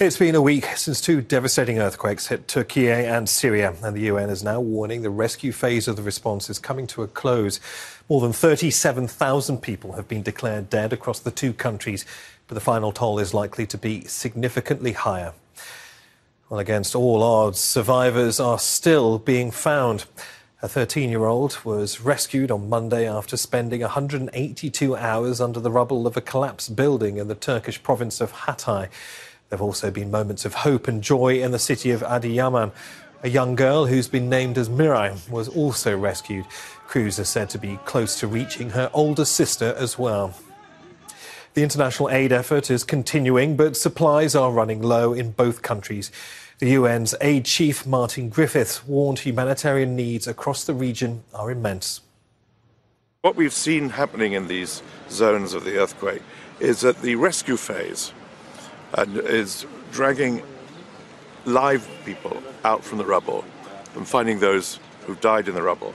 It's been a week since two devastating earthquakes hit Turkey and Syria, and the UN is now warning the rescue phase of the response is coming to a close. More than 37,000 people have been declared dead across the two countries, but the final toll is likely to be significantly higher. Well, against all odds, survivors are still being found. A 13 year old was rescued on Monday after spending 182 hours under the rubble of a collapsed building in the Turkish province of Hatay. There have also been moments of hope and joy in the city of Adiyaman. A young girl who's been named as Mirai was also rescued. Crews are said to be close to reaching her older sister as well. The international aid effort is continuing, but supplies are running low in both countries. The UN's aid chief, Martin Griffiths, warned humanitarian needs across the region are immense. What we've seen happening in these zones of the earthquake is that the rescue phase and is dragging live people out from the rubble and finding those who've died in the rubble.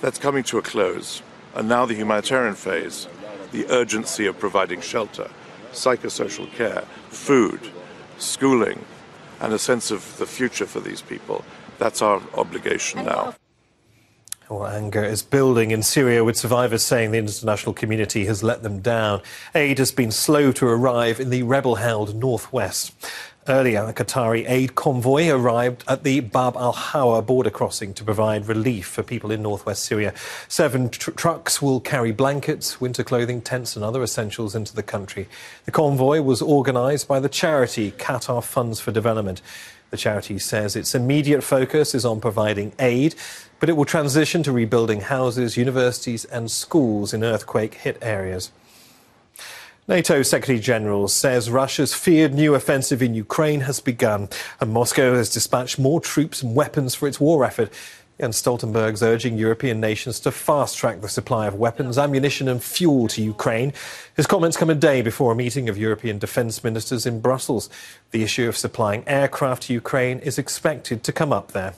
That's coming to a close. And now the humanitarian phase, the urgency of providing shelter, psychosocial care, food, schooling, and a sense of the future for these people. That's our obligation now. Well, anger is building in Syria, with survivors saying the international community has let them down. Aid has been slow to arrive in the rebel held northwest. Earlier, a Qatari aid convoy arrived at the Bab al Hawa border crossing to provide relief for people in northwest Syria. Seven tr- trucks will carry blankets, winter clothing, tents, and other essentials into the country. The convoy was organised by the charity Qatar Funds for Development. The charity says its immediate focus is on providing aid, but it will transition to rebuilding houses, universities, and schools in earthquake hit areas. NATO Secretary General says Russia's feared new offensive in Ukraine has begun, and Moscow has dispatched more troops and weapons for its war effort. Jens Stoltenberg's urging European nations to fast track the supply of weapons, ammunition, and fuel to Ukraine. His comments come a day before a meeting of European defence ministers in Brussels. The issue of supplying aircraft to Ukraine is expected to come up there.